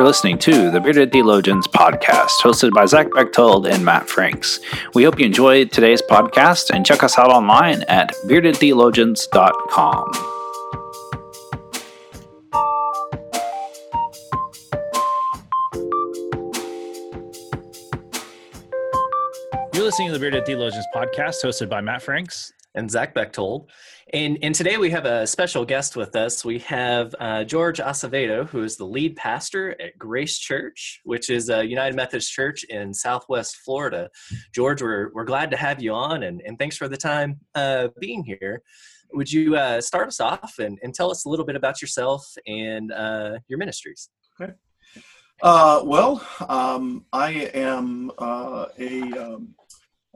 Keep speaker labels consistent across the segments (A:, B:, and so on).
A: You're listening to the Bearded Theologians podcast, hosted by Zach Bechtold and Matt Franks. We hope you enjoyed today's podcast and check us out online at beardedtheologians.com. You're listening to the Bearded Theologians podcast, hosted by Matt Franks
B: and Zach Bechtold. And, and today we have a special guest with us. We have uh, George Acevedo, who is the lead pastor at Grace Church, which is a United Methodist Church in Southwest Florida. George, we're, we're glad to have you on, and, and thanks for the time uh, being here. Would you uh, start us off and, and tell us a little bit about yourself and uh, your ministries?
C: Okay. Uh, well, um, I am uh, a um,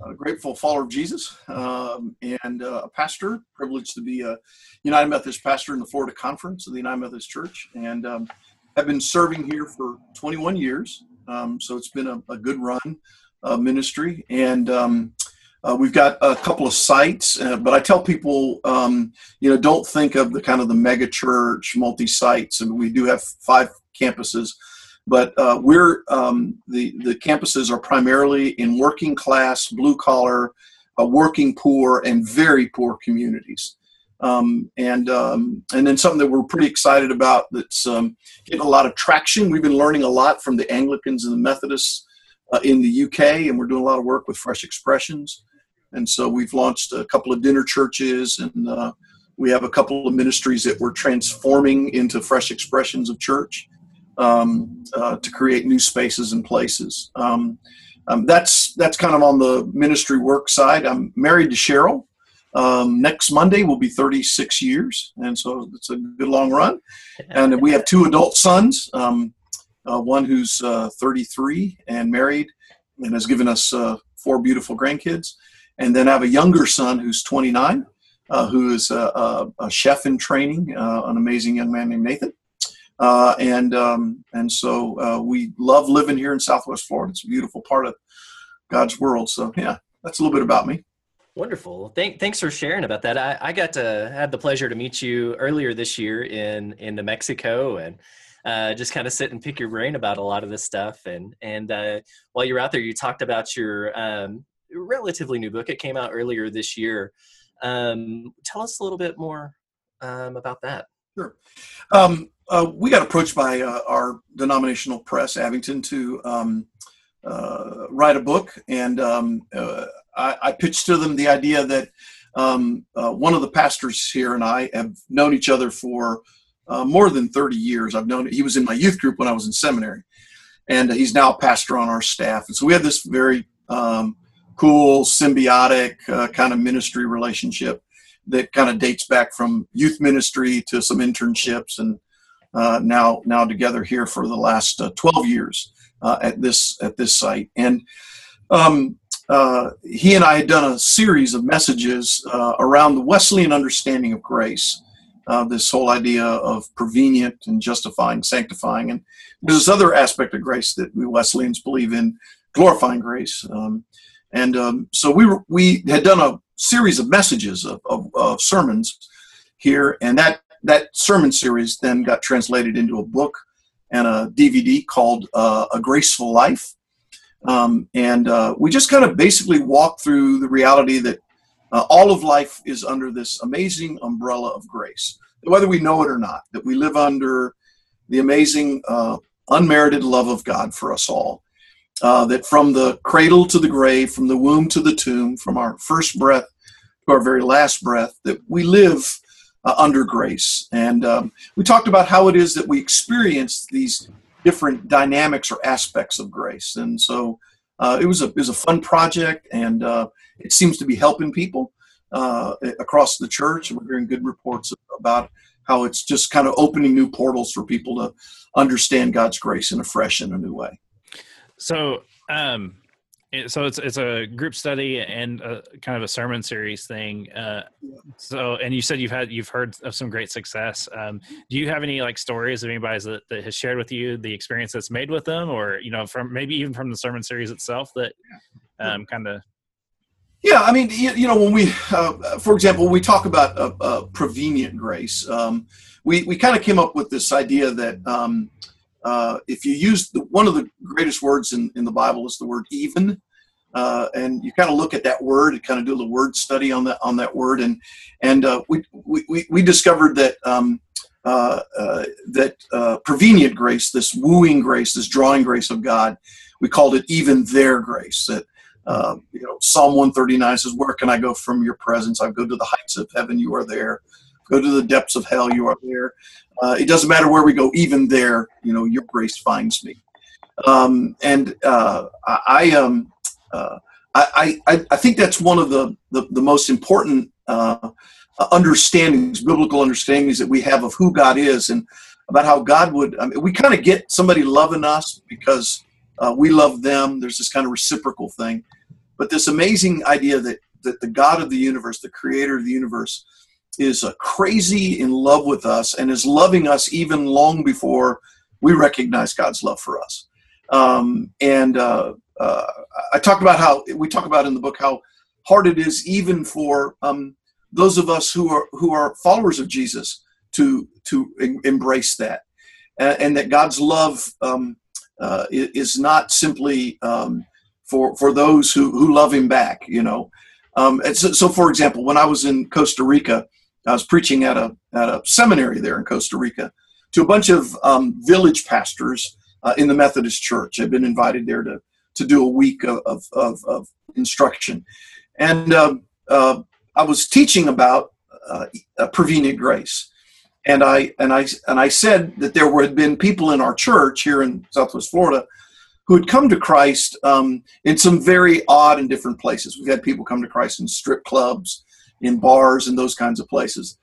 C: a grateful follower of Jesus um, and uh, a pastor, privileged to be a United Methodist pastor in the Florida Conference of the United Methodist Church. And um, I've been serving here for 21 years. Um, so it's been a, a good run uh, ministry. And um, uh, we've got a couple of sites, uh, but I tell people, um, you know, don't think of the kind of the mega church, multi sites. I And we do have five campuses but uh, we're um, the the campuses are primarily in working class, blue collar, uh, working poor, and very poor communities. Um, and um, and then something that we're pretty excited about that's um, getting a lot of traction. We've been learning a lot from the Anglicans and the Methodists uh, in the UK, and we're doing a lot of work with Fresh Expressions. And so we've launched a couple of dinner churches, and uh, we have a couple of ministries that we're transforming into Fresh Expressions of Church um, uh, to create new spaces and places. Um, um, that's that's kind of on the ministry work side. I'm married to Cheryl. Um, next Monday will be 36 years, and so it's a good long run. And we have two adult sons. Um, uh, one who's uh, 33 and married, and has given us uh, four beautiful grandkids. And then I have a younger son who's 29, uh, who is a, a, a, chef in training, uh, an amazing young man named Nathan. Uh, and um, and so uh, we love living here in Southwest Florida. It's a beautiful part of God's world. So yeah, that's a little bit about me.
B: Wonderful. Thank, thanks for sharing about that. I, I got to have the pleasure to meet you earlier this year in in New Mexico and uh, just kind of sit and pick your brain about a lot of this stuff. And and uh, while you're out there, you talked about your um, relatively new book. It came out earlier this year. Um, tell us a little bit more um, about that.
C: Sure. Um, uh, we got approached by uh, our denominational press, Abingdon, to um, uh, write a book, and um, uh, I, I, pitched to them the idea that um, uh, one of the pastors here and I have known each other for uh, more than 30 years. I've known he was in my youth group when I was in seminary, and he's now a pastor on our staff. And so we have this very um, cool, symbiotic kind of ministry relationship that kind of dates back from youth ministry to some internships and uh, now now together here for the last uh, 12 years uh, at this at this site. And um, uh, he and I had done a series of messages uh, around the Wesleyan understanding of grace uh, this whole idea of prevenient and justifying sanctifying and there's this other aspect of grace that we Wesleyans believe in glorifying grace um, and um, so we were, we had done a series of messages of, of, of, sermons here, and that that sermon series then got translated into a book and a DVD called uh, A Graceful Life. Um, and uh, we just kind of basically walk through the reality that uh, all of life is under this amazing umbrella of grace, whether we know it or not, that we live under the amazing, uh, unmerited love of God for us all uh, that from the cradle to the grave, from the womb to the tomb, from our first breath to our very last breath, that we live uh, under grace. And um, we talked about how it is that we experience these different dynamics or aspects of grace. And so uh, it was a it was a fun project, and uh, it seems to be helping people uh, across the church. We're hearing good reports about how it's just kind of opening new portals for people to understand God's grace in a fresh and a new way.
A: So, um, so it's it's a group study and a, kind of a sermon series thing. Uh, so, and you said you've had you've heard of some great success. Um, do you have any like stories of anybody that, that has shared with you the experience that's made with them, or you know, from maybe even from the sermon series itself that um, kind of
C: yeah, I mean, you, you know, when we, uh, for example, we talk about uh, uh, prevenient grace, um, we, we kind of came up with this idea that um, uh, if you use the, one of the greatest words in, in the Bible is the word even. Uh, and you kind of look at that word and kind of do a word study on that on that word. And and uh, we, we we discovered that um, uh, uh, that uh, prevenient grace this wooing grace this drawing grace of God we called it even there grace. That uh, you know Psalm 139 says where can I go from your presence? I go to the heights of heaven you are there go to the depths of hell you are there uh, it doesn't matter where we go even there you know your grace finds me um, and I, I um uh, I, I, I think that's one of the, the, the most important uh, understandings, biblical understandings that we have of who God is and about how God would. I mean, we kind of get somebody loving us because uh, we love them. There's this kind of reciprocal thing. But this amazing idea that, that the God of the universe, the creator of the universe, is uh, crazy in love with us and is loving us even long before we recognize God's love for us. Um, and uh, uh, I talked about how we talk about in the book how hard it is even for um, those of us who are who are followers of Jesus to to em- embrace that, and, and, that God's love um, uh, is not simply um, for for those who who love Him back. You know, um, so, so, for example, when I was in Costa Rica, I was preaching at a at a seminary there in Costa Rica to a bunch of um, village pastors uh, in the Methodist Church. I'd been invited there to to do a week of, of, of, instruction. And uh, uh, I was teaching about uh, prevenient grace. And I, and, I, and I said that there had been people in our church here in Southwest Florida who had come to Christ um, in some very odd and different places. We've had people come to Christ in strip clubs, in bars, and those kinds of places.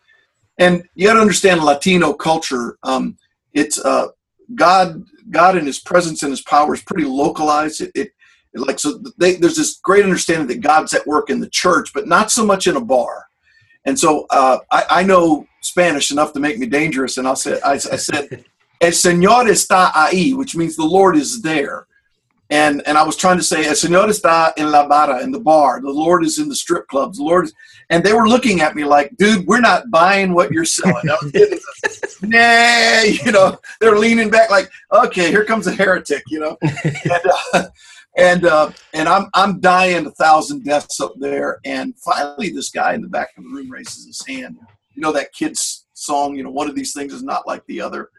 C: And you got to understand Latino culture. Um, it's uh, God, God and His presence and His power is pretty localized. It, it like so they, there's this great understanding that God's at work in the church, but not so much in a bar. And so uh, I, I, know Spanish enough to make me dangerous, and I said, I, I said, "El Señor está ahí," which means the Lord is there. And and I was trying to say, "El Señor está en la barra," in the bar. The Lord is in the strip clubs. The Lord is, and they were looking at me like, dude, we're not buying what you're selling. nah, you know, they're leaning back like, okay, here comes a heretic, you know. and uh, and, uh, and I'm I'm dying a thousand deaths up there. And finally, this guy in the back of the room raises his hand. You know that kid's song, you know, one of these things is not like the other.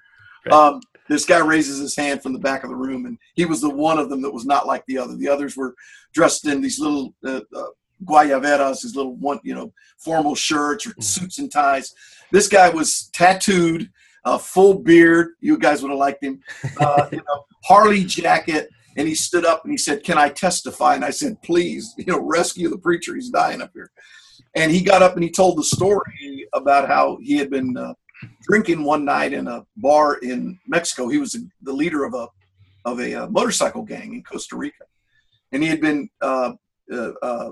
C: Right. Um, this guy raises his hand from the back of the room, and he was the one of them that was not like the other. The others were dressed in these little uh, uh, guayaberas, his little one, you know, formal shirts or mm-hmm. suits and ties. This guy was tattooed, uh, full beard. You guys would have liked him. Uh, you know, Harley jacket, and he stood up and he said, "Can I testify?" And I said, "Please, you know, rescue the preacher. He's dying up here." And he got up and he told the story about how he had been uh, drinking one night in a bar in Mexico. He was the leader of a of a, uh, motorcycle gang in Costa Rica, and he had been uh, uh, uh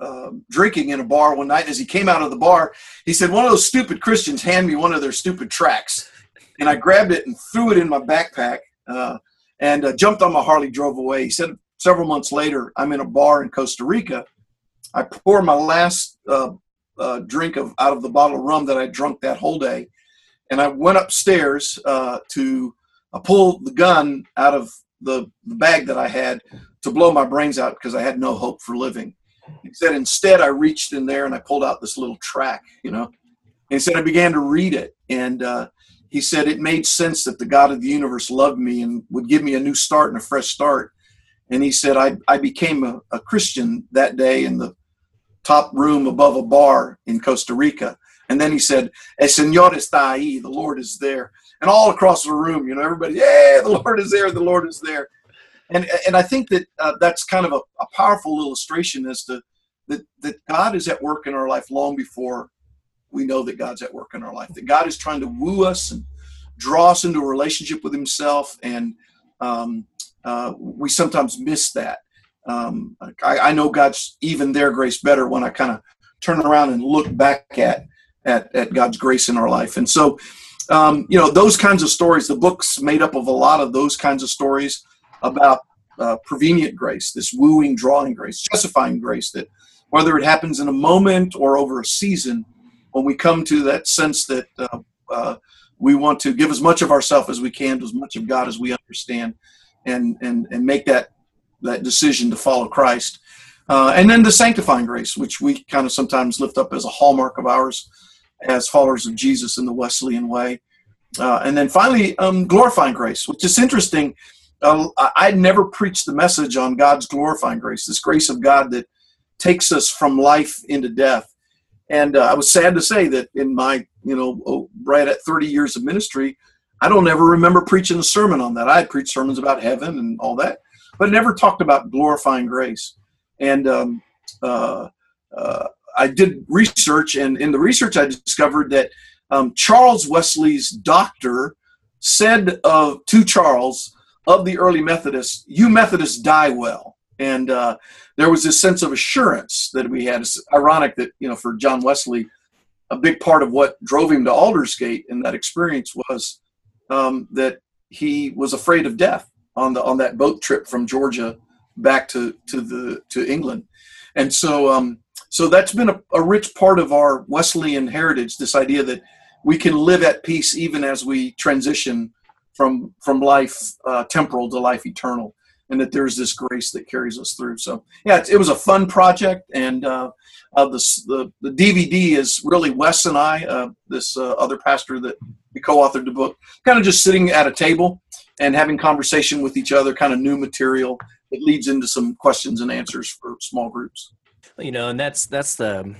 C: uh, drinking in a bar one night. As he came out of the bar, he said, "One of those stupid Christians hand me one of their stupid tracks," and I grabbed it and threw it in my backpack uh, and jumped on my Harley, drove away. He said, several months later, I'm in a bar in Costa Rica. I pour my last drink of out of the bottle of rum that I drunk that whole day, and I went upstairs to pull the gun out of the, the bag that I had to blow my brains out because I had no hope for living he said, instead, I reached in there and I pulled out this little track, you know. And he said, I began to read it. And uh, he said, it made sense that the God of the universe loved me and would give me a new start and a fresh start. And he said, I, I became a, a Christian that day in the top room above a bar in Costa Rica. And then he said, El Señor está ahí, the Lord is there. And all across the room, you know, everybody, yeah, the Lord is there, the Lord is there and and I think that uh, that's kind of a, a, powerful illustration as to that that God is at work in our life long before we know that God's at work in our life. That God is trying to woo us and draw us into a relationship with Himself, and um, uh, we sometimes miss that. Um, I, I, know God's even there grace better when I kind of turn around and look back at, at at God's grace in our life, and so. Um, you know those kinds of stories. The book's made up of a lot of those kinds of stories about uh, prevenient grace, this wooing, drawing grace, justifying grace, that whether it happens in a moment or over a season, when we come to that sense that uh, uh, we want to give as much of ourselves as we can to as much of God as we understand, and and and make that that decision to follow Christ. Uh, and then the sanctifying grace, which we kind of sometimes lift up as a hallmark of ours as followers of Jesus in the Wesleyan way. Uh, and then finally, um, glorifying grace, which is interesting. Uh, I never preached the message on God's glorifying grace, this grace of God that takes us from life into death. And uh, I was sad to say that in my, you know, oh, right at 30 years of ministry, I don't ever remember preaching a sermon on that. I preached sermons about heaven and all that, but never talked about glorifying grace. And um, uh, uh, I did research, and in the research, I discovered that um, Charles Wesley's doctor said of to Charles of the early Methodists, "You Methodists die well." And uh, there was this sense of assurance that we had. It's ironic that you know for John Wesley, a big part of what drove him to Aldersgate in that experience was um, that he was afraid of death on the on that boat trip from Georgia back to to the to England, and so um, so that's been a, a rich part of our Wesleyan heritage. This idea that we can live at peace even as we transition from from life uh, temporal to life eternal and that there's this grace that carries us through. So yeah, it, was a fun project, and uh, uh, the, the, the DVD is really Wes and I, uh, this uh, other pastor that we co-authored the book, kind of just sitting at a table and having conversation with each other, kind of new material that leads into some questions and answers for small groups.
B: You know, and that's that's the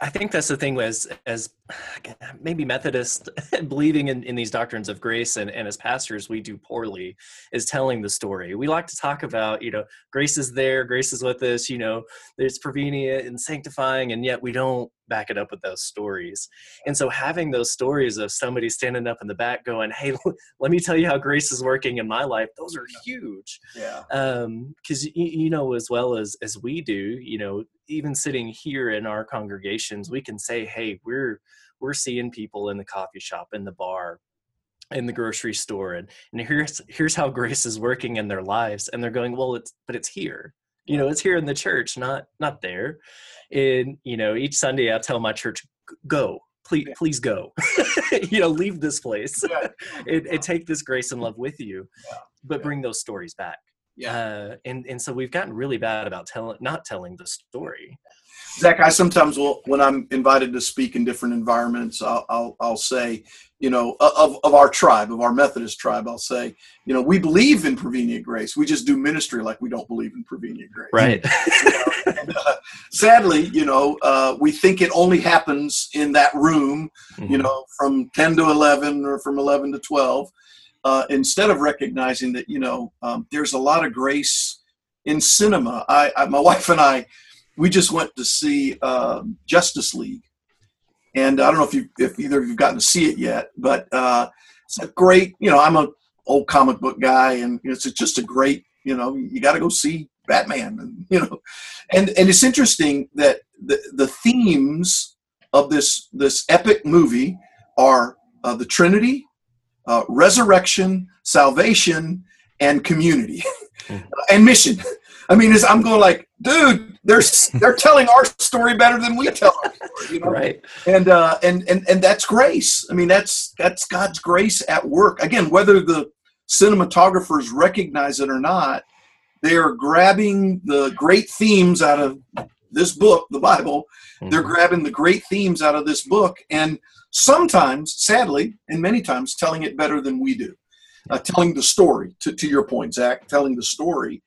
B: I think that's the thing as as maybe Methodist believing in, in these doctrines of grace and, and as pastors we do poorly is telling the story. We like to talk about, you know, grace is there, grace is with us, you know, there's prevenient and sanctifying, and yet we don't back it up with those stories. And so having those stories of somebody standing up in the back going, "Hey, let me tell you how grace is working in my life," those are huge.
C: Yeah.
B: Um, because you, you know as well as as we do, you know, even sitting here in our congregations, we can say, "Hey, we're we're seeing people in the coffee shop, in the bar." in the grocery store and, and here's here's how grace is working in their lives and they're going well it's but it's here you know it's here in the church not not there and you know each sunday i tell my church go please yeah. please go you know leave this place yeah. and, and, take this grace and love with you yeah. but bring those stories back yeah uh, and and so we've gotten really bad about telling not telling the story
C: Zach, I sometimes will, when I'm invited to speak in different environments, I'll, I'll, I'll, say, you know, of, of our tribe, of our Methodist tribe, I'll say, you know, we believe in prevenient grace. We just do ministry like we don't believe in prevenient grace.
B: Right.
C: you know, and, uh, sadly, you know, uh, we think it only happens in that room, mm-hmm. you know, from 10 to 11 or from 11 to 12, uh, instead of recognizing that, you know, um, there's a lot of grace in cinema. I, I my wife and I, we just went to see uh, Justice League, and I don't know if you if either of you've gotten to see it yet, but uh, it's a great. You know, I'm a old comic book guy, and it's just a great. You know, you got to go see Batman, and you know, and and it's interesting that the the themes of this this epic movie are uh, the Trinity, uh, resurrection, salvation, and community, mm. and mission. I mean, I'm going like, dude, they're they're telling our story better than we tell our story, you know?
B: Right.
C: And uh, and and and that's grace. I mean, that's that's God's grace at work. Again, whether the cinematographers recognize it or not, they are grabbing the great themes out of this book, the Bible. Mm-hmm. They're grabbing the great themes out of this book, and sometimes, sadly, and many times, telling it better than we do. Uh, telling the story, to, to your point, Zach, telling the story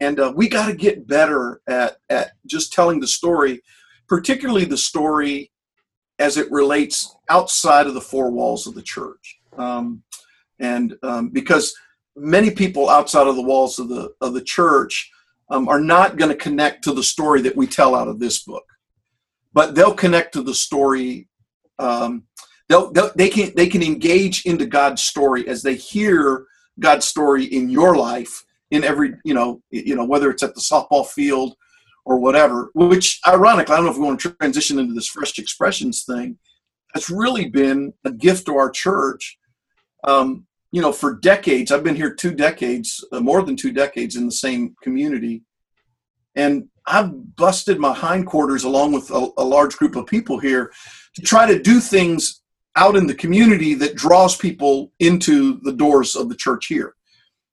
C: and uh, we got to get better at at just telling the story particularly the story as it relates outside of the four walls of the church. Um, and um, because many people outside of the walls of the of the church um, are not going to connect to the story that we tell out of this book. But they'll connect to the story um, they'll, they'll, they can they can engage into god's story as they hear god's story in your life in every you know you know whether it's at the softball field or whatever which ironically i don't know if we want to transition into this fresh expressions thing has really been a gift to our church um, you know for decades i've been here two decades uh, more than two decades in the same community and i've busted my hindquarters along with a, a large group of people here to try to do things out in the community that draws people into the doors of the church here.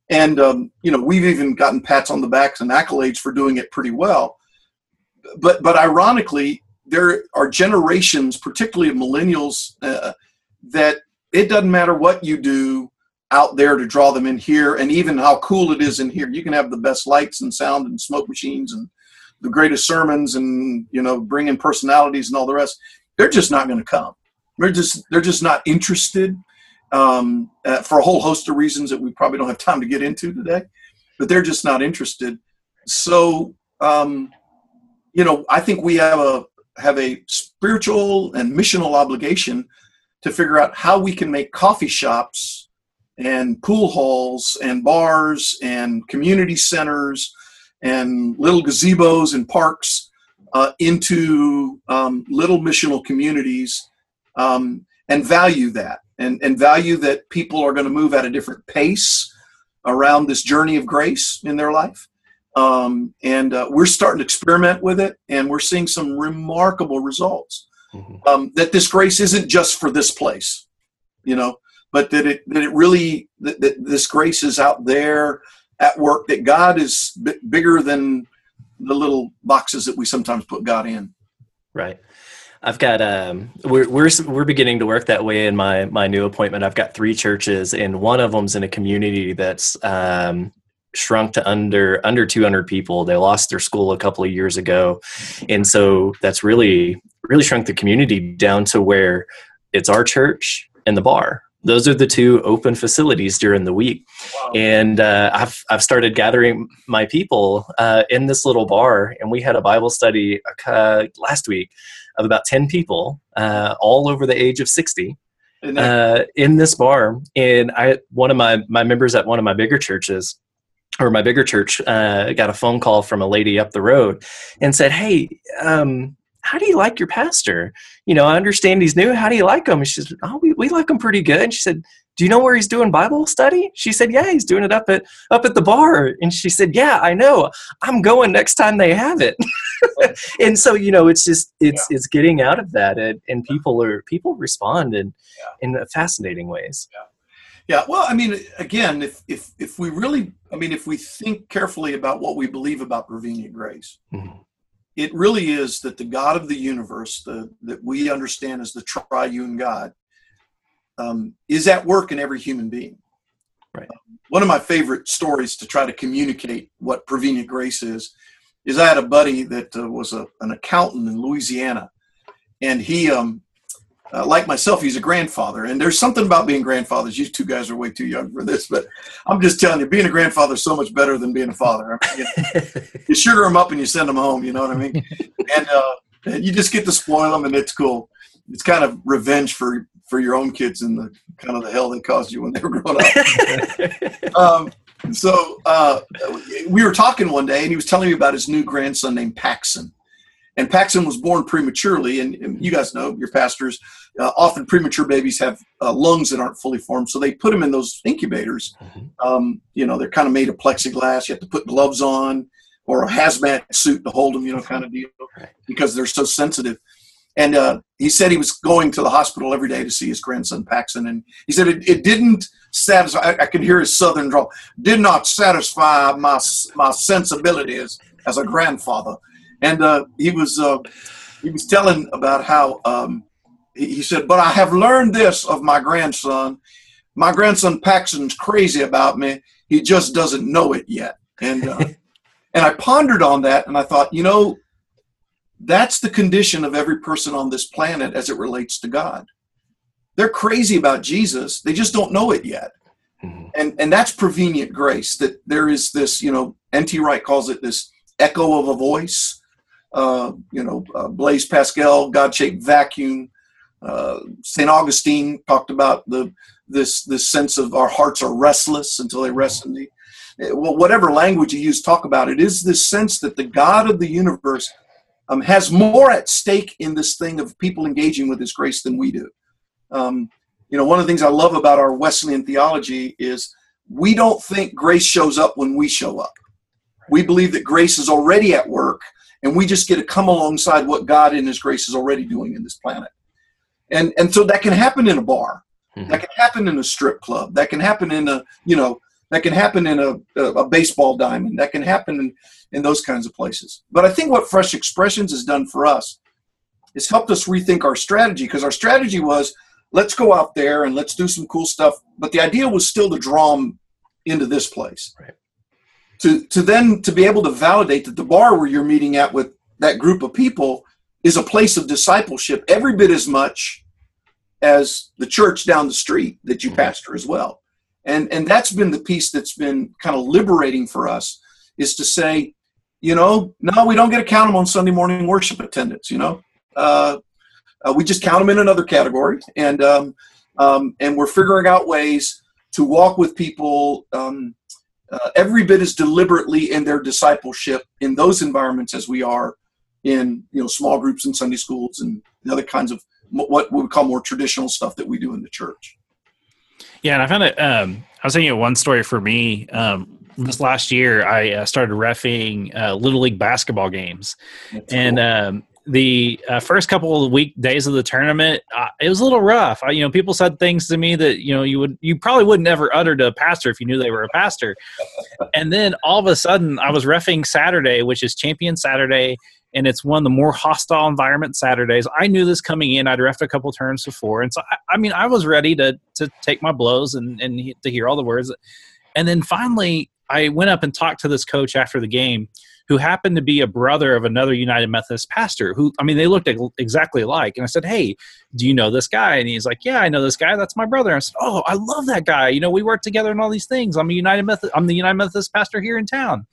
C: And, um, you know, we've even gotten pats on the backs and accolades for doing it pretty well. But, but ironically, there are generations, particularly of millennials, uh, that it doesn't matter what you do out there to draw them in here and even how cool it is in here. You can have the best lights and sound and smoke machines and the greatest sermons and, you know, bring in personalities and all the rest. They're just not going to come. They're just, they're just not interested um, uh, for a whole host of reasons that we probably don't have time to get into today, but they're just not interested. So, um, you know, I think we have a have a spiritual and missional obligation to figure out how we can make coffee shops and pool halls and bars and community centers and little gazebos and parks uh, into um, little missional communities um, and value that and, and value that people are going to move at a different pace around this journey of grace in their life. Um, and uh, we're starting to experiment with it, and we're seeing some remarkable results. Mm-hmm. Um, that this grace isn't just for this place, you know, but that it that it really that, that this grace is out there at work. That God is b- bigger than the little boxes that we sometimes put God in.
B: Right. I've got um, we're we're we're beginning to work that way in my my new appointment. I've got three churches, and one of them's in a community that's um, shrunk to under under 200 people. They lost their school a couple of years ago, and so that's really really shrunk the community down to where it's our church and the bar. Those are the two open facilities during the week, wow. and uh, I've I've started gathering my people uh, in this little bar, and we had a Bible study uh, last week of about 10 people, uh, all over the age of 60, uh, in this bar. And I, one of my, my members at one of my bigger churches, or my bigger church, uh, got a phone call from a lady up the road and said, Hey, um, how do you like your pastor? You know, I understand he's new. How do you like him? And she said, Oh, we, we like him pretty good. And she said, do you know where he's doing Bible study? She said, yeah, he's doing it up at up at the bar. And she said, yeah, I know. I'm going next time they have it. and so, you know, it's just it's yeah. it's getting out of that, and, and people are people respond in yeah. in fascinating ways.
C: Yeah. Yeah, well, I mean, again, if if if we really, I mean, if we think carefully about what we believe about prevenient grace, mm-hmm. It really is that the God of the universe, the that we understand as the triune God, um, is at work in every human being.
B: Right. Um,
C: one of my favorite stories to try to communicate what prevenient grace is is I had a buddy that uh, was a, an accountant in Louisiana, and he, um, uh, like myself, he's a grandfather. And there's something about being grandfathers. You two guys are way too young for this, but I'm just telling you, being a grandfather is so much better than being a father. I mean, you, you, sugar them up and you send them home. You know what I mean? And uh, you just get to spoil them, and it's cool. It's kind of revenge for for your own kids and the kind of the hell they caused you when they were growing up. um, so uh, we were talking one day, and he was telling me about his new grandson named Paxson. And Paxson was born prematurely, and, and you guys know, your pastors, uh, often premature babies have uh, lungs that aren't fully formed, so they put them in those incubators. Mm-hmm. Um, you know, they're kind of made of plexiglass. You have to put gloves on or a hazmat suit to hold them, you know, kind of deal, because they're so sensitive. And uh, he said he was going to the hospital every day to see his grandson Paxson. And he said it, it didn't satisfy, I, I, could hear his southern drawl, did not satisfy my, my sensibilities as a grandfather. And uh, he was uh, he was telling about how um, he, he said, but I have learned this of my grandson. My grandson Paxson's crazy about me. He just doesn't know it yet. And uh, and I pondered on that, and I thought, you know, that's the condition of every person on this planet as it relates to God. They're crazy about Jesus, they just don't know it yet. Mm-hmm. And, and that's prevenient grace, that there is this, you know, N.T. Wright calls it this echo of a voice. Uh, you know, uh, Blaise Pascal, God shaped vacuum. Uh, St. Augustine talked about the this this sense of our hearts are restless until they rest in thee. Well, whatever language you use, talk about it is this sense that the God of the universe um, has more at stake in this thing of people engaging with His grace than we do. Um, you know, one of the things I love about our Wesleyan theology is we don't think grace shows up when we show up. We believe that grace is already at work, and we just get to come alongside what God in His grace is already doing in this planet. and and so that can happen in a bar
B: Mhm.
C: that can happen in a strip club that can happen in a you know that can happen in a, a, a baseball diamond that can happen in, in those kinds of places but i think what fresh expressions has done for us is helped us rethink our strategy because our strategy was let's go out there and let's do some cool stuff but the idea was still to draw them into this place
B: Right.
C: To to then to be able to validate that the bar where you're meeting at with that group of people is a place of discipleship every bit as much as the church down the street that you pastor as well. And and that's been the piece that's been kind of liberating for us is to say you know no we don't get to count them on sunday morning worship attendance you know? Uh, uh, we just count them in another category. And um, um, and we're figuring out ways to walk with people um, uh, every bit as deliberately in their discipleship in those environments as we are in you know small groups and sunday schools and the other kinds of what we would call more traditional stuff that we do in the church
A: Yeah, and I found it. Um, I was thinking of one story for me. Um, this last year, I uh, started refing uh, little league basketball games,
C: That's
A: and
C: cool.
A: um, the uh, first couple of week days of the tournament, uh, it was a little rough. I, you know, people said things to me that you know you would you probably would never utter to a pastor if you knew they were a pastor. and then all of a sudden, I was refing Saturday, which is Champion Saturday, and it's one of the more hostile environment Saturdays. I knew this coming in. I'd refed a couple turns before, and so I, I mean, I was ready to to take my blows and and he- to hear all the words. And then finally, I went up and talked to this coach after the game, who happened to be a brother of another United Methodist pastor. Who I mean, they looked exactly alike. And I said, "Hey, do you know this guy?" And he's like, "Yeah, I know this guy. That's my brother." And I said, "Oh, I love that guy. You know, we work together in all these things. I'm a United Methodist. I'm the United Methodist pastor here in town."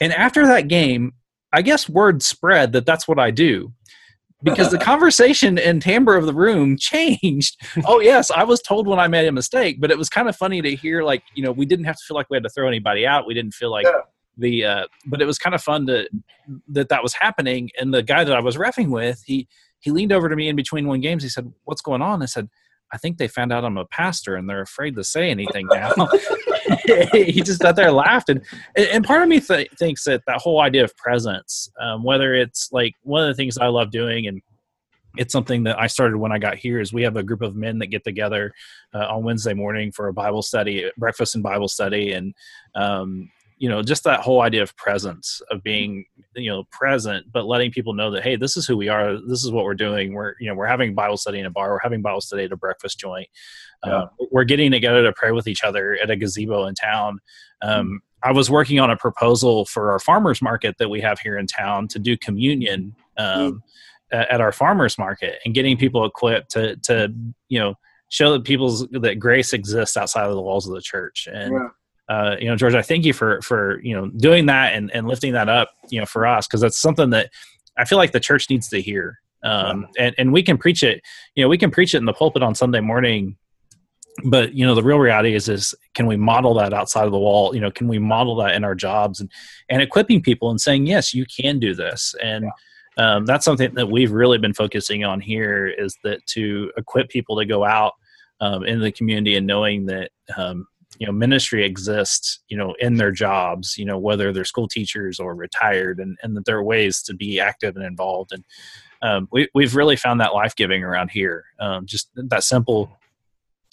A: And after that game, I guess word spread that that's what I do. Because the conversation and timbre of the room changed. Oh yes, I was told when I made a mistake, but it was kind of funny to hear. Like you know, we didn't have to feel like we had to throw anybody out. We didn't feel like
C: Yeah.
A: the. Uh, but it was kind of fun to that that was happening. And the guy that I was refing with, he he leaned over to me in between one games. He said, "What's going on?" I said, "I think they found out I'm a pastor, and they're afraid to say anything now." he just sat there and laughed, and and part of me th- thinks that that whole idea of presence, um, whether it's like one of the things I love doing, and it's something that I started when I got here, is we have a group of men that get together uh, on Wednesday morning for a Bible study, breakfast and Bible study, and um, you know just that whole idea of presence of being you know present but letting people know that hey this is who we are this is what we're doing. We're you know we're having bible study in a bar we're having bible study at a breakfast joint. Uh, we're getting together to pray with each other at a gazebo in town. Um, i was working on a proposal for our farmers market that we have here in town to do communion um, a- at our farmers market and getting people equipped to to you know show that people's that grace exists outside of the walls of the church. And
C: Yeah.
A: Uh, you know, George, I thank you for for you know doing that and, and lifting that up, you know, for us because that's something that I feel like the church needs to hear. Um, and and we can preach it, you know, we can preach it in the pulpit on Sunday morning, but you know, the real reality is is can we model that outside of the wall? You know, can we model that in our jobs and and equipping people and saying yes, you can do this and. Um, that's something that we've really been focusing on here is that to equip people to go out um, in the community and knowing that um, you know ministry exists you know in their jobs you know whether they're school teachers or retired and, and that there are ways to be active and involved. And um, we, we've really found that life-giving around here um, just that simple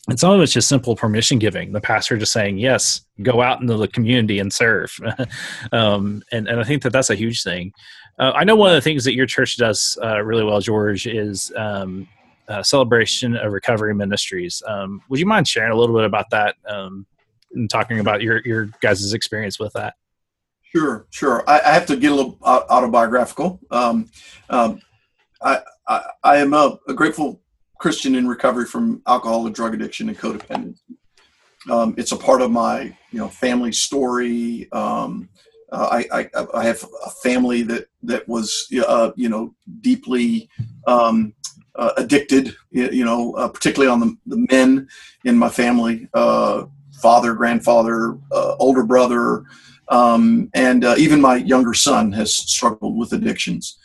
A: and some of it's just simple permission giving. The pastor just saying yes go out into the community and serve. Um, and, and i think that that's a huge thing. Uh, i know one of the things that your church does uh, really well george is um, uh, celebration of recovery ministries um, would you mind sharing a little bit about that um, and talking about your your guys' experience with that
C: Sure, sure. I, I have to get a little autobiographical. Um, um, I, I, I am a, a grateful Christian in recovery from alcohol and drug addiction and codependency. Um, it's a part of my, you know, family story. Um, uh, I, I, I have a family that that was, uh, you know, deeply um, uh, addicted. You know, uh, particularly on the, the men in my family, uh, father, grandfather, uh, older brother um, and uh, even my younger son has struggled with addictions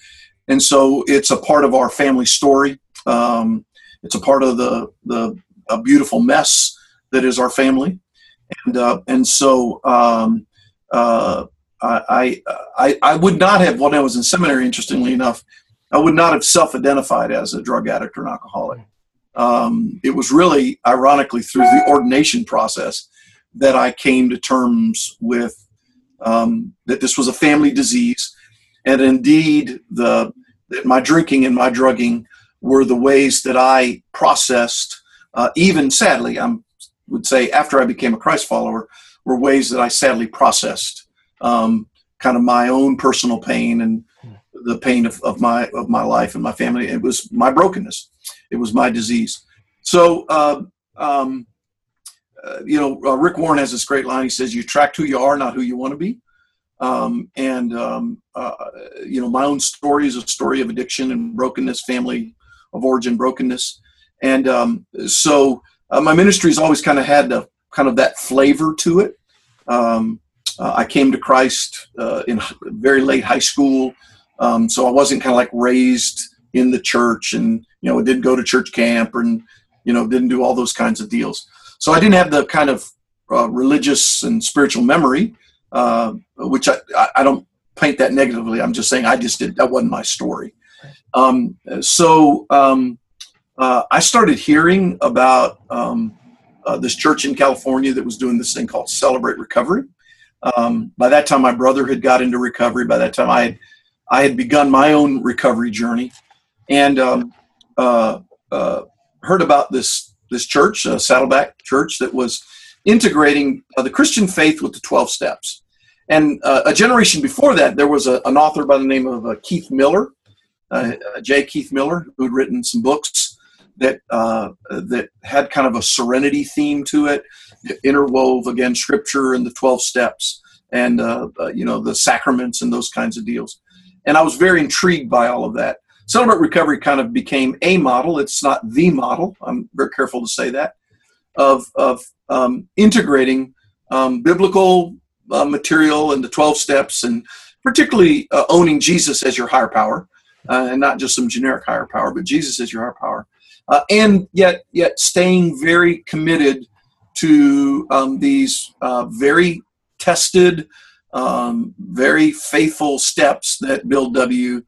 C: and so it's a part of our family story um, it's a part of the the a beautiful mess that is our family and uh, and so um, I, I I would not have when I was in seminary interestingly enough I would not have self-identified as a drug addict or an alcoholic. Um, it was really, ironically, through the ordination process that I came to terms with um, that this was a family disease, and indeed the that my drinking and my drugging were the ways that I processed. Uh, even sadly, I would say after I became a Christ follower, were ways that I sadly processed um, kind of my own personal pain and the pain of, of my of my life and my family. It was my brokenness. It was my disease. So, uh, um, uh, you know, uh, Rick Warren has this great line. He says, "You attract who you are, not who you want to be." Um, and um, uh, you know, my own story is a story of addiction and brokenness, family of origin brokenness, and um, so uh, my ministry has always kind of had the kind of that flavor to it. Um, uh, I came to Christ uh, in very late high school, um, so I wasn't kind of like raised in the church, and you know, didn't go to church camp, and you know, didn't do all those kinds of deals. So I didn't have the kind of uh, religious and spiritual memory, uh, which I, I don't paint that negatively. I'm just saying I just did that wasn't my story. Um, so um, uh, I started hearing about um, uh, this church in California that was doing this thing called Celebrate Recovery. Um, by that time, my brother had got into recovery. By that time, I had, I had begun my own recovery journey, and um, uh, uh, heard about this this church, a Saddleback Church, that was integrating uh, the Christian faith with the twelve steps. And uh, a generation before that, there was a, an author by the name of uh, Keith Miller, J. Keith Miller, who had written some books that uh, that had kind of a serenity theme to it, it interwove again scripture and the twelve steps and uh, uh, you know the sacraments and those kinds of deals. And I was very intrigued by all of that. Celebrate Recovery kind of became a model. It's not the model. I'm very careful to say that of of um, integrating um, biblical uh, material and the twelve steps and particularly uh, owning Jesus as your higher power. Uh, and not just some generic higher power, but Jesus as your higher power, uh, and yet yet staying very committed to um, these uh, very tested, um, very faithful steps that Bill W.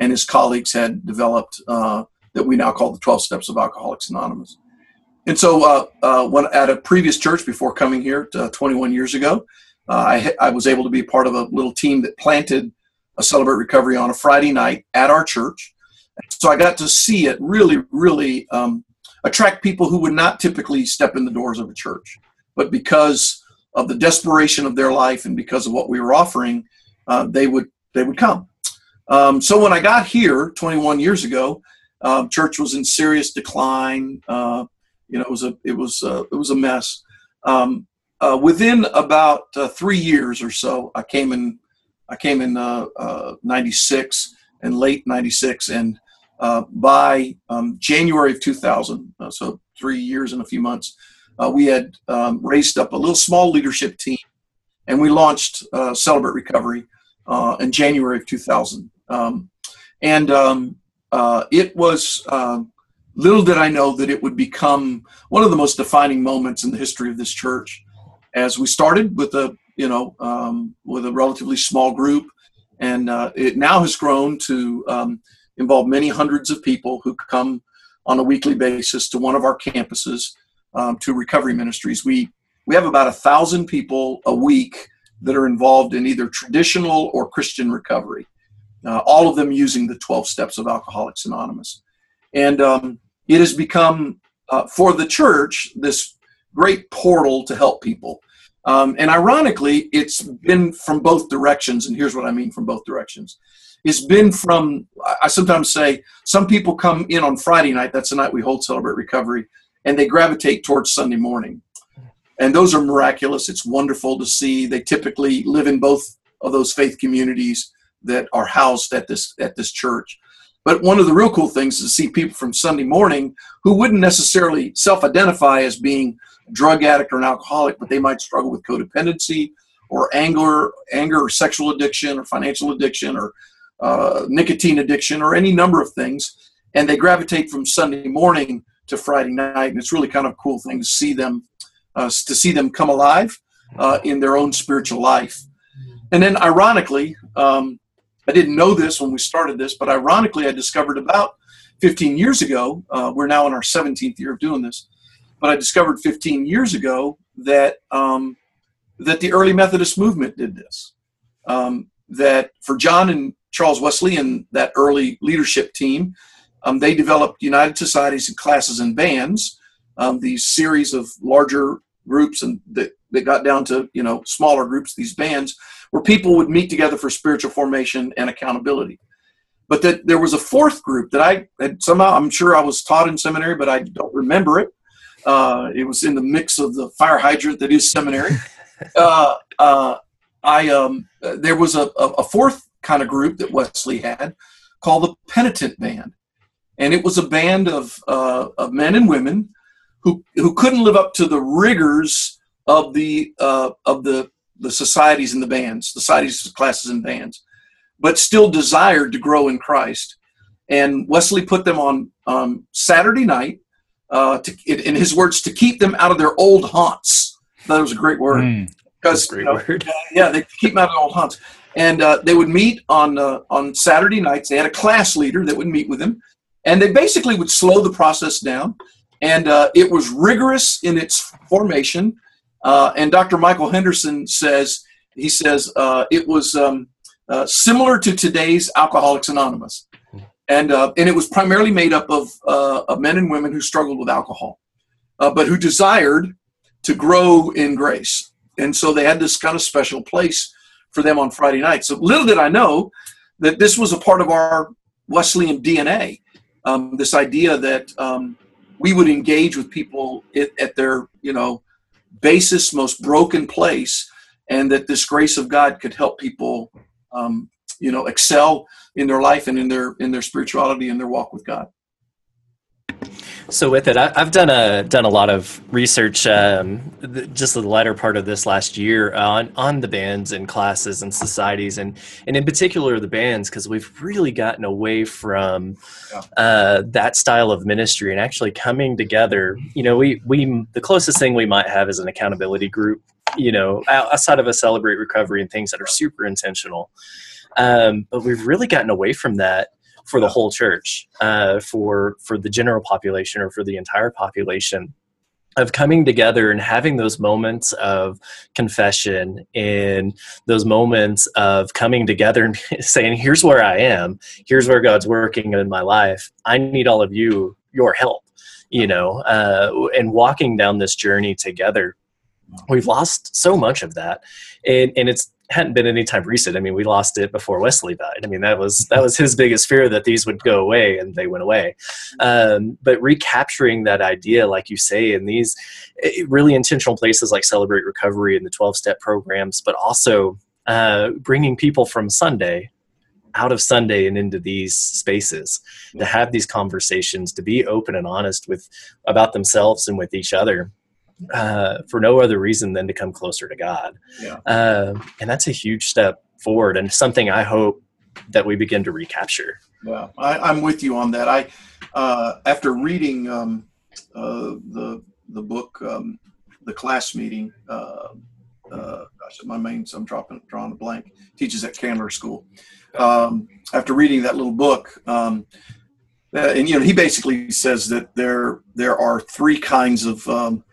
C: and his colleagues had developed uh, that we now call the 12 Steps of Alcoholics Anonymous. And so, uh, uh, when at a previous church before coming here uh, 21 years ago, I, I was able to be part of a little team that planted a Celebrate Recovery on a Friday night at our church so I got to see it really, really um, attract people who would not typically step in the doors of a church. But because of the desperation of their life and because of what we were offering, uh, they would they would come. Um, so when I got here 21 years ago, um, church was in serious decline. Uh, you know, it was a it was a, it was a mess. Um, uh, within about uh, three years or so, I came in I came in '96 uh, uh, and late '96, and uh, by um, January of 2000, uh, so three years and a few months, uh, we had um, raised up a little small leadership team and we launched uh, Celebrate Recovery uh, in January of 2000. Um, and um, it was um, little did I know that it would become one of the most defining moments in the history of this church. As we started with a you know um, with a relatively small group, and it now has grown to um, involve many hundreds of people who come on a weekly basis to one of our campuses um, to recovery ministries. We we have about a thousand people a week that are involved in either traditional or Christian recovery. Uh, all of them using the 12 steps of Alcoholics Anonymous, and um, it has become uh, for the church this great portal to help people. Um, and ironically, it's been from both directions. And here's what I mean from both directions it's been from i sometimes say some people come in on friday night that's the night we hold celebrate recovery and they gravitate towards sunday morning. And those are miraculous. It's wonderful to see. They typically live in both of those faith communities that are housed at this at this church. But one of the real cool things is to see people from sunday morning who wouldn't necessarily self-identify as being a drug addict or an alcoholic but they might struggle with codependency or anger anger or sexual addiction or financial addiction or uh, nicotine addiction, or any number of things. And they gravitate from Sunday morning to Friday night, and it's really kind of a cool thing to see them uh, to see them come alive uh, in their own spiritual life. And then, ironically, um, I didn't know this when we started this, but ironically, I discovered about 15 years ago. Uh, we're now in our 17th year of doing this, but I discovered 15 years ago that um, that the early Methodist movement did this. Um, that for John and Charles Wesley and that early leadership team, um, they developed United Societies and classes and bands, um, these series of larger groups and that, that got down to you know smaller groups, these bands, where people would meet together for spiritual formation and accountability. But that there was a fourth group that I had somehow I'm sure I was taught in seminary, but I don't remember it. Uh, it was in the mix of the fire hydrant that is seminary. Uh, uh, I um, there was a, a fourth kind of group that Wesley had called the Penitent Band, and it was a band of uh, of men and women who who couldn't live up to the rigors of the uh, of the the societies and the bands, the societies, classes, and bands, but still desired to grow in Christ. And Wesley put them on um, Saturday night, uh, to, in his words, to keep them out of their old haunts. That was a great word. Mm,
B: because you know, word.
C: yeah, they keep them out of their old haunts. And uh, they would meet on uh, on Saturday nights. They had a class leader that would meet with them, and they basically would slow the process down. And uh, it was rigorous in its formation. Uh, and Dr. Michael Henderson says, he says, uh, it was um, uh, similar to today's Alcoholics Anonymous. And, uh, and it was primarily made up of, uh, of men and women who struggled with alcohol, but who desired to grow in grace. And so they had this kind of special place for them on Friday night. So little did I know that this was a part of our Wesleyan DNA. Um, this idea that um, we would engage with people at, at their, you know, basis, most broken place, and that this grace of God could help people, um, you know, excel in their life and in their in their spirituality and their walk with God.
B: So with it, I, have done a done a lot of research, um, just the latter part of this last year on on the bands and classes and societies, and and in particular the bands, because we've really gotten away from uh, that style of ministry and actually coming together. You know, we we the closest thing we might have is an accountability group. You know, outside of a celebrate recovery and things that are super intentional. Um, but we've really gotten away from that for the whole church, uh, for for the general population or for the entire population of coming together and having those moments of confession and those moments of coming together and saying here's where i am. Here's where god's working in my life. I need all of you your help you know uh, and walking down this journey together. We've lost so much of that and, and it's hadn't been any time recent. I mean, we lost it before Wesley died. I mean, that was that was his biggest fear that these would go away, and they went away. Um, but recapturing that idea, like you say, in these eh, really intentional places like Celebrate Recovery and the twelve step programs, but also uh, bringing people from Sunday out of Sunday and into these spaces to have these conversations, to be open and honest with about themselves and with each other uh, for no other reason than to come closer to God. Yeah. Uh, and that's a huge step forward and something I hope that we begin to recapture.
C: Yeah, I, am with you on that. I, uh, after reading um, uh, the the book, um, the class meeting, uh, uh, gosh, my main, I'm dropping, drawing a blank. Teaches at Candler School. Um, after reading that little book, um, and you know, he basically says that there there are three kinds of um,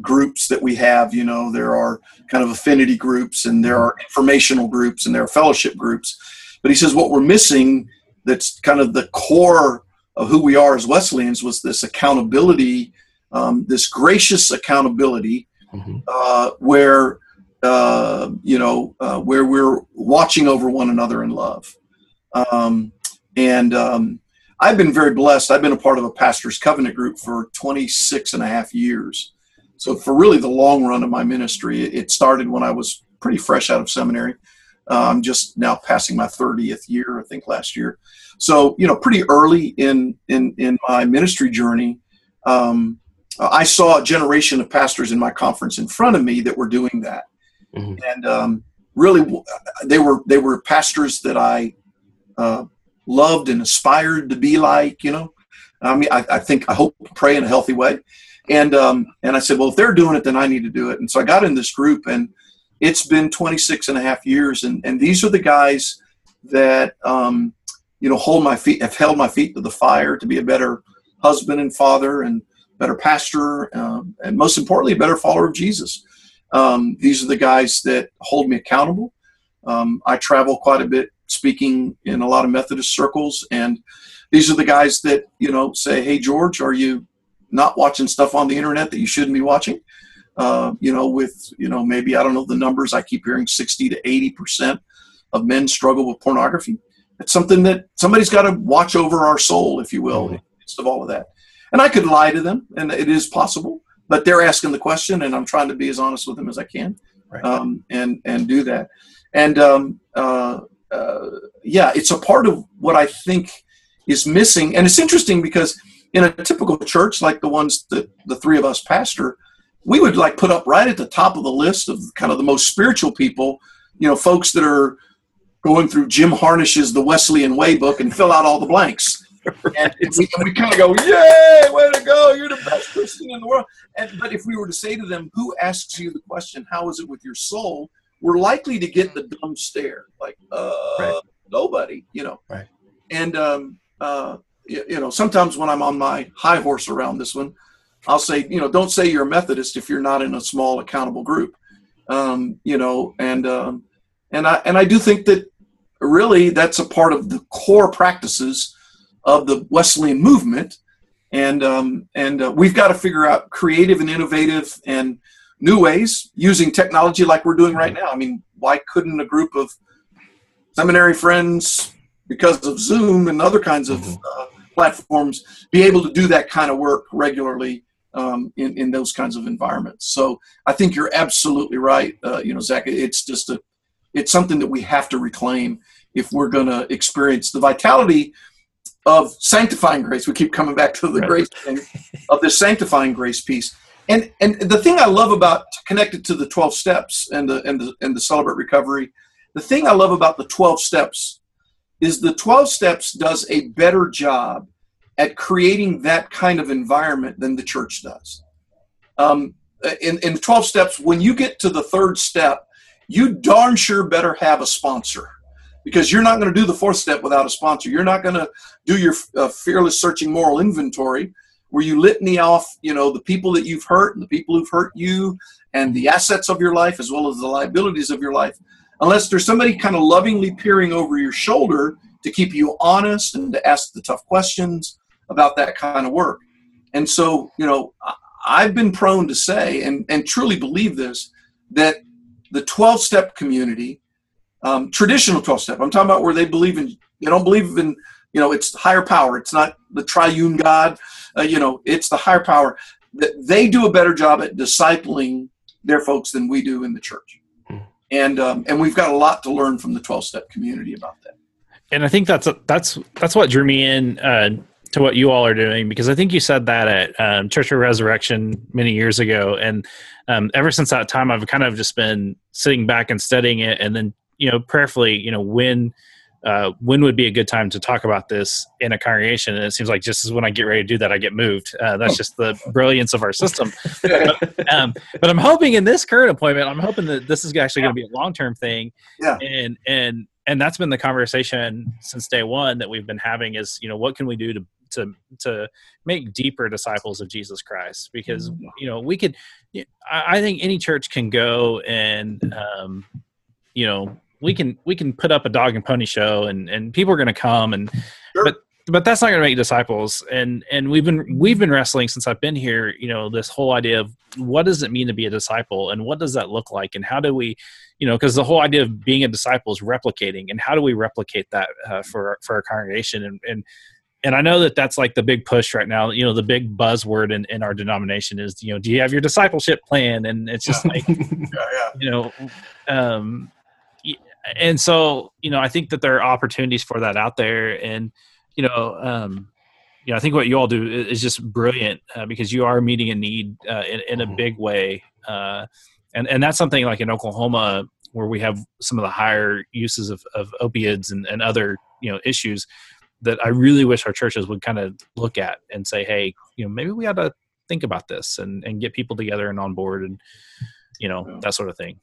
C: groups that we have. You know, there are kind of affinity groups and there are informational groups and there are fellowship groups. But he says what we're missing that's kind of the core of who we are as Wesleyans was this accountability, um, this gracious accountability, mm-hmm. uh, where uh, you know uh, where we're watching over one another in love. Um, and um, I've been very blessed. I've been a part of a pastor's covenant group for 26 and a half years. So for really the long run of my ministry, it started when I was pretty fresh out of seminary. Uh, I'm just now passing my 30th year, I think last year. So you know, pretty early in in in my ministry journey, um, I saw a generation of pastors in my conference in front of me that were doing that, mm-hmm. and um, really, they were they were pastors that I uh, loved and aspired to be like. You know, I mean, I, I think I hope to pray in a healthy way. And um, and I said, well, if they're doing it, then I need to do it. And so I got in this group, and it's been 26 and a half years. And, and these are the guys that um, you know hold my feet have held my feet to the fire to be a better husband and father and better pastor um, and most importantly a better follower of jesus um, these are the guys that hold me accountable um, i travel quite a bit speaking in a lot of methodist circles and these are the guys that you know say hey george are you not watching stuff on the internet that you shouldn't be watching uh, you know with you know maybe i don't know the numbers i keep hearing 60 to 80 percent of men struggle with pornography it's something that somebody's got to watch over our soul, if you will, mm-hmm. in the midst of all of that. And I could lie to them, and it is possible, but they're asking the question, and I'm trying to be as honest with them as I can, right. um, and and do that. And um, uh, uh, yeah, it's a part of what I think is missing, and it's interesting because in a typical church like the ones that the three of us pastor, we would like put up right at the top of the list of kind of the most spiritual people, you know, folks that are going through Jim Harnish's The Wesleyan Way book and fill out all the blanks. and, we, we kind of go, yay, way to go, you're the best person in the world. And, but if we were to say to them, who asks you the question, how is it with your soul? We're likely to get the dumb stare, like, uh, right. nobody, you know.
B: Right.
C: And, um, uh, you, know, sometimes when I'm on my high horse around this one, I'll say, you know, don't say you're a Methodist if you're not in a small accountable group. Um, you know, and um, and I and I do think that really that's a part of the core practices of the Wesleyan movement. And, um, and uh, we've got to figure out creative and innovative and new ways using technology like we're doing right now. I mean, why couldn't a group of seminary friends, because of Zoom and other kinds of mm-hmm. uh, platforms, be able to do that kind of work regularly um, in, in those kinds of environments? So I think you're absolutely right. Uh, you know, Zach, it's just a, it's something that we have to reclaim if we're going to experience the vitality of sanctifying grace. We keep coming back to the right. grace thing of this sanctifying grace piece. And and the thing I love about connected to the 12 steps and the and the and the celebrate recovery, the thing I love about the 12 steps is the 12 steps does a better job at creating that kind of environment than the church does. Um, in, in 12 steps, when you get to the third step, you darn sure better have a sponsor because you're not going to do the fourth step without a sponsor. You're not going to do your uh, fearless searching moral inventory where you litany off, you know, the people that you've hurt and the people who've hurt you and the assets of your life as well as the liabilities of your life. Unless there's somebody kind of lovingly peering over your shoulder to keep you honest and to ask the tough questions about that kind of work. And so, you know, I've been prone to say and, and truly believe this that the 12 step community, um, traditional 12 step, I'm talking about where they believe in, they don't believe in, you know, it's higher power. It's not the triune God, uh, you know, it's the higher power. That they do a better job at discipling their folks than we do in the church. And, um, and we've got a lot to learn from the 12 step community about that.
A: And I think that's, a, that's, that's what drew me in, uh, to what you all are doing because I think you said that at um, Church of Resurrection many years ago, and um, ever since that time, I've kind of just been sitting back and studying it, and then you know prayerfully, you know when uh, when would be a good time to talk about this in a congregation? And it seems like just as when I get ready to do that, I get moved. Uh, that's just the brilliance of our system. but, um, but, I'm hoping in this current appointment, I'm hoping that this is actually going to be a long term thing.
C: Yeah.
A: And and and that's been the conversation since day one that we've been having is you know what can we do to to to make deeper disciples of Jesus Christ because mm-hmm. you know we could I think any church can go and um, you know we can we can put up a dog and pony show and and people are going to come and sure. but but that's not going to make disciples and and we've been we've been wrestling since i've been here you know this whole idea of what does it mean to be a disciple and what does that look like and how do we you know because the whole idea of being a disciple is replicating and how do we replicate that uh, for for our congregation and and and I know that that's like the big push right now. You know, the big buzzword in, in our denomination is, you know, do you have your discipleship plan? And it's just like, yeah, yeah. you know, um, and so, you know, I think that there are opportunities for that out there. And, you know, um, you know, I think what you all do is just brilliant uh, because you are meeting a need uh, in, in, a mm-hmm. big way. Uh, and, and that's something like in Oklahoma where we have some of the higher uses of, of opiates and, and other, you know, issues that I really wish our churches would kind of look at and say, hey, you know, maybe we ought to think about this and, and get people together and on board and, you know, that sort of thing.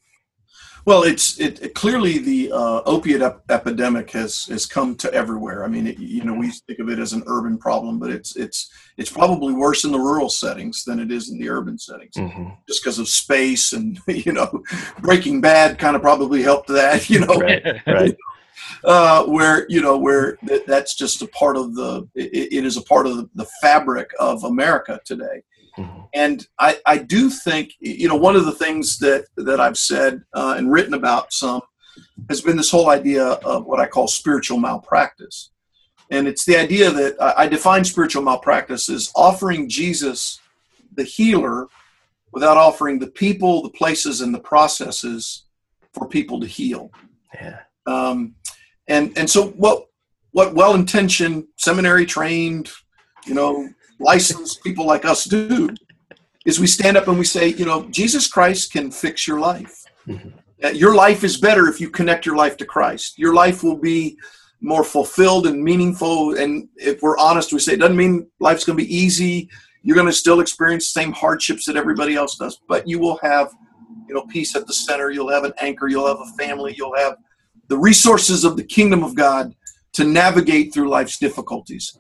C: Well, it's it, it clearly the uh, opiate ep- epidemic has has come to everywhere. I mean, it, you know, we think of it as an urban problem, but it's it's it's probably worse in the rural settings than it is in the urban settings, mm-hmm. just because of space and you know, Breaking Bad kind of probably helped that. You know,
B: right, right.
C: Uh, where you know where th- that's just a part of the it, it is a part of the, the fabric of America today. Mm-hmm. And I, I do think, you know, one of the things that, that I've said uh, and written about some has been this whole idea of what I call spiritual malpractice. And it's the idea that I define spiritual malpractice as offering Jesus, the healer, without offering the people, the places, and the processes for people to heal.
B: Yeah.
C: Um, and and so what what well-intentioned, seminary-trained, you know, licensed people like us do is we stand up and we say, you know, Jesus Christ can fix your life. Mm-hmm. Uh, your life is better if you connect your life to Christ. Your life will be more fulfilled and meaningful. And if we're honest, we say it doesn't mean life's going to be easy. You're going to still experience the same hardships that everybody else does, but you will have, you know, peace at the center. You'll have an anchor. You'll have a family. You'll have the resources of the kingdom of God to navigate through life's difficulties.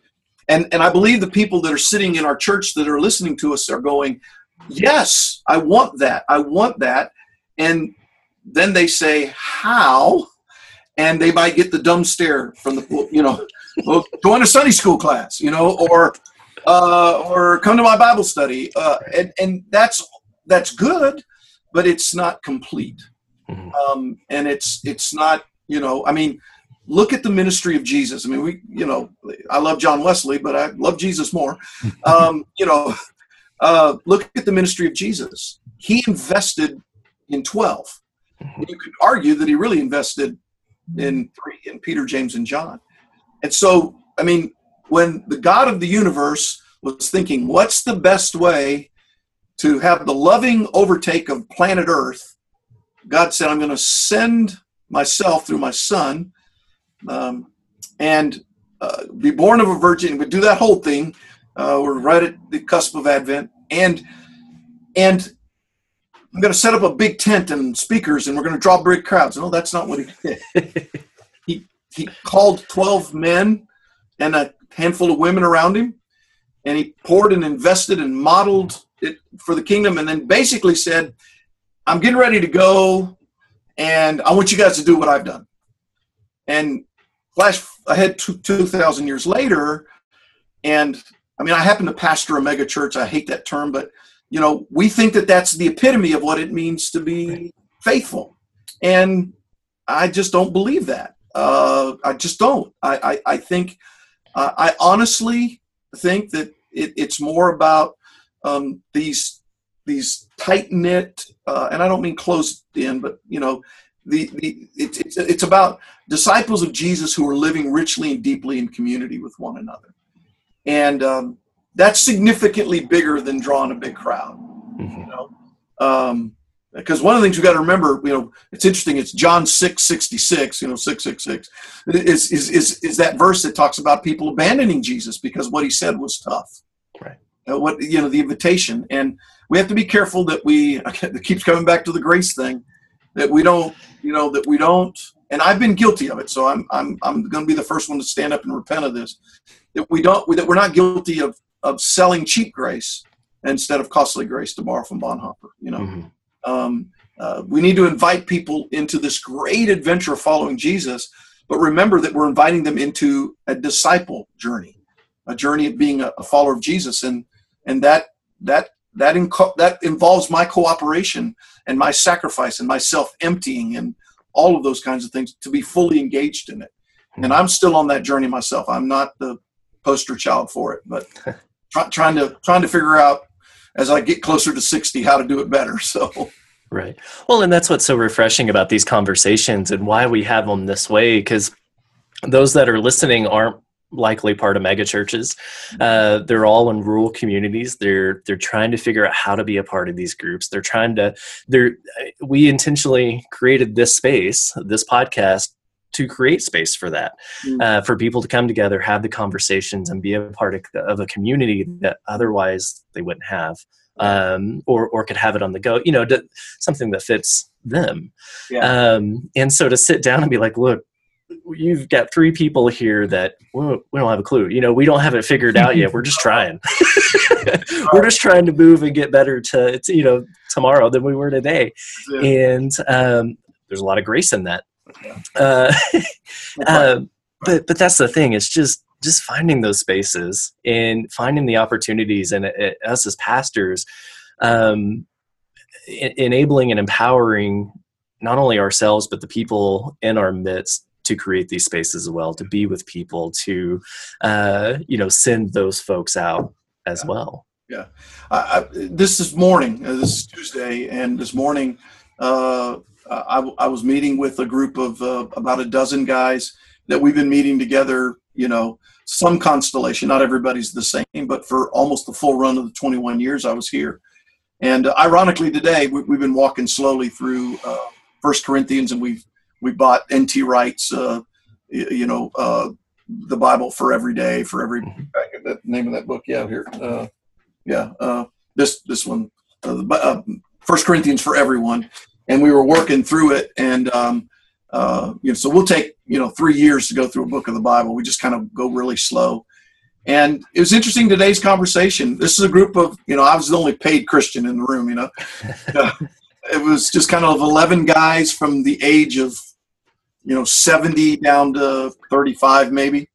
C: And, and I believe the people that are sitting in our church that are listening to us are going, Yes, I want that. I want that. And then they say, How? And they might get the dumb stare from the, you know, well, join a Sunday school class, you know, or, uh, or come to my Bible study. Uh, and, and that's, that's good, but it's not complete. Mm-hmm. Um, and it's, it's not, you know, I mean, look at the ministry of Jesus. I mean, we, you know, I love John Wesley, but I love Jesus more. Um, you know, uh, look at the ministry of Jesus. He invested in 12. Mm-hmm. You could argue that he really invested in three, in Peter, James, and John. And so, I mean, when the God of the universe was thinking, what's the best way to have the loving overtake of planet Earth? God said, I'm going to send myself through my son um, and uh, be born of a virgin. We do that whole thing. Uh, we're right at the cusp of Advent, and and I'm going to set up a big tent and speakers, and we're going to draw big crowds. No, that's not what he did. he he called twelve men and a handful of women around him, and he poured and invested and modeled it for the kingdom, and then basically said, "I'm getting ready to go, and I want you guys to do what I've done." And flash ahead to 2,000 years later, and I mean, I happen to pastor a mega church. I hate that term, but you know, we think that that's the epitome of what it means to be faithful, and I just don't believe that. Uh, I just don't. I I, I think uh, I honestly think that it, it's more about um, these these tight knit, uh, and I don't mean closed in, but you know, the, the it, it's, it's about disciples of Jesus who are living richly and deeply in community with one another. And um, that's significantly bigger than drawing a big crowd. Mm-hmm. You know, um, because one of the things we got to remember, you know, it's interesting. It's John six sixty six. You know, six six six is is is is that verse that talks about people abandoning Jesus because what he said was tough.
B: Right.
C: Uh, what you know, the invitation, and we have to be careful that we. It keeps coming back to the grace thing that we don't, you know, that we don't, and I've been guilty of it. So I'm, I'm, I'm going to be the first one to stand up and repent of this. That we don't, that we're not guilty of, of selling cheap grace instead of costly grace to borrow from Bonhoeffer. You know, mm-hmm. um, uh, we need to invite people into this great adventure of following Jesus, but remember that we're inviting them into a disciple journey, a journey of being a, a follower of Jesus, and and that that that inco- that involves my cooperation and my sacrifice and my self emptying and all of those kinds of things to be fully engaged in it. And hmm. I'm still on that journey myself. I'm not the poster child for it, but try, trying to trying to figure out as I get closer to 60 how to do it better. So
B: Right. Well, and that's what's so refreshing about these conversations and why we have them this way because those that are listening aren't likely part of mega churches. Uh, they're all in rural communities. They're they're trying to figure out how to be a part of these groups. They're trying to. They're we intentionally created this space, this podcast, to create space for that, mm. uh, for people to come together, have the conversations, and be a part of, of a community that otherwise they wouldn't have. um, or or could have it on the go. You know, to, something that fits them.
C: Yeah.
B: Um, and so to sit down and be like, look, you've got three people here that well, we don't have a clue. You know, we don't have it figured out yet. We're just trying. We're just trying to move and get better to, to, you know tomorrow than we were today. And um, there's a lot of grace in that. Uh, uh, but but that's the thing. It's just just finding those spaces and finding the opportunities and uh, us as pastors um, enabling and empowering not only ourselves but the people in our midst to create these spaces as well to be with people to uh, you know send those folks out as
C: yeah.
B: well.
C: Yeah. I, I, this is morning uh, this is tuesday and this morning uh, I, I, was meeting with a group of uh, about a dozen guys that we've been meeting together you know some constellation not everybody's the same but for almost the full run of the 21 years i was here. And ironically today we, have been walking slowly through uh, first corinthians and we've we bought nt wright's uh, you know uh, the bible for every day for every mm-hmm. that name of that book yeah here uh, yeah uh, this this one first corinthians for everyone and we were working through it and um, you know so we'll take you know three years to go through a book of the bible we just kind of go really slow and it was interesting today's conversation. This is a group of, you know, I was the only paid Christian in the room, you know. uh, it was just kind of 11 guys from the age of, you know, 70 down to 35 maybe.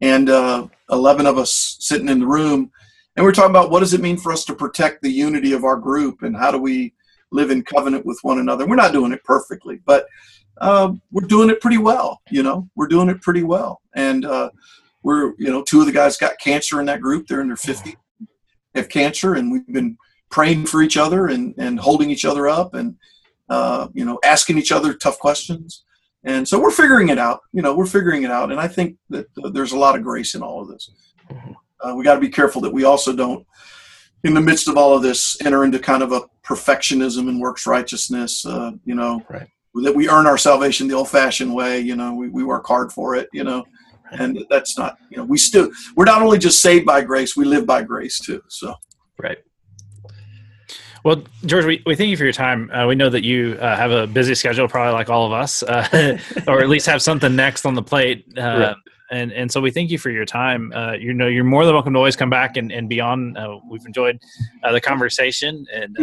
C: And uh, 11 of us sitting in the room. And we're talking about what does it mean for us to protect the unity of our group and how do we live in covenant with one another. We're not doing it perfectly, but uh, we're doing it pretty well, you know, we're doing it pretty well. And, uh, we're you know two of the guys got cancer in that group they're in their 50s have cancer and we've been praying for each other and and holding each other up and uh, you know asking each other tough questions and so we're figuring it out you know we're figuring it out. And i think that uh, there's a lot of grace in all of this. Mm-hmm. uh, we got to be careful that we also don't in the midst of all of this enter into kind of a perfectionism and works righteousness uh, you know
B: right.
C: that we earn our salvation the old fashioned way you know we, we work hard for it you know. And that's not you know we still we're not only just saved by grace we live by grace too so.
B: Right
A: well, George, we, we thank you for your time. Uh, we know that you uh, have a busy schedule, probably like all of us, uh, or at least have something next on the plate. Uh, right. And and so we thank you for your time. Uh, you know, you're more than welcome to always come back and, and be on. Uh, we've enjoyed the conversation, and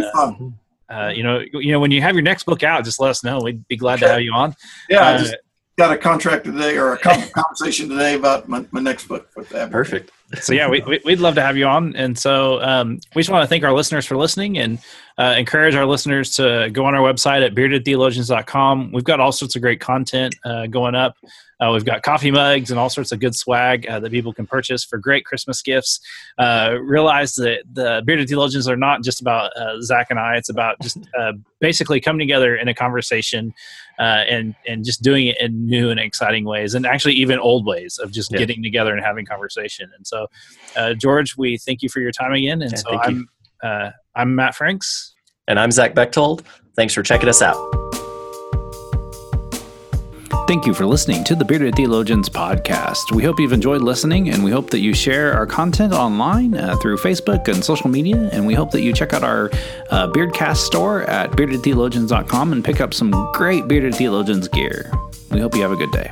A: you know, you know, when you have your next book out, just let us know. We'd be glad to have you on.
C: Yeah, I just, got a contract today or a conversation today about my, my next book with that.
B: Perfect.
A: So yeah, we, would love to have you on. And so um, we just want to thank our listeners for listening and uh, encourage our listeners to go on our website at beardedtheologians.com. We've got all sorts of great content uh, going up. Uh, we've got coffee mugs and all sorts of good swag uh, that people can purchase for great Christmas gifts. Uh, realize that the Bearded Theologians are not just about uh, Zach and I. It's about just uh, basically coming together in a conversation uh, and and just doing it in new and exciting ways, and actually even old ways of just yeah. getting together and having conversation. And so, George, we thank you for your time again. And yeah, so I'm I'm Matt Franks,
B: and I'm Zach Bechtold. Thanks for checking us out.
A: Thank you for listening to the Bearded Theologians podcast. We hope you've enjoyed listening, and we hope that you share our content online uh, through Facebook and social media. And we hope that you check out our uh, Beardcast store at beardedtheologians.com and pick up some great Bearded Theologians gear. We hope you have a good day.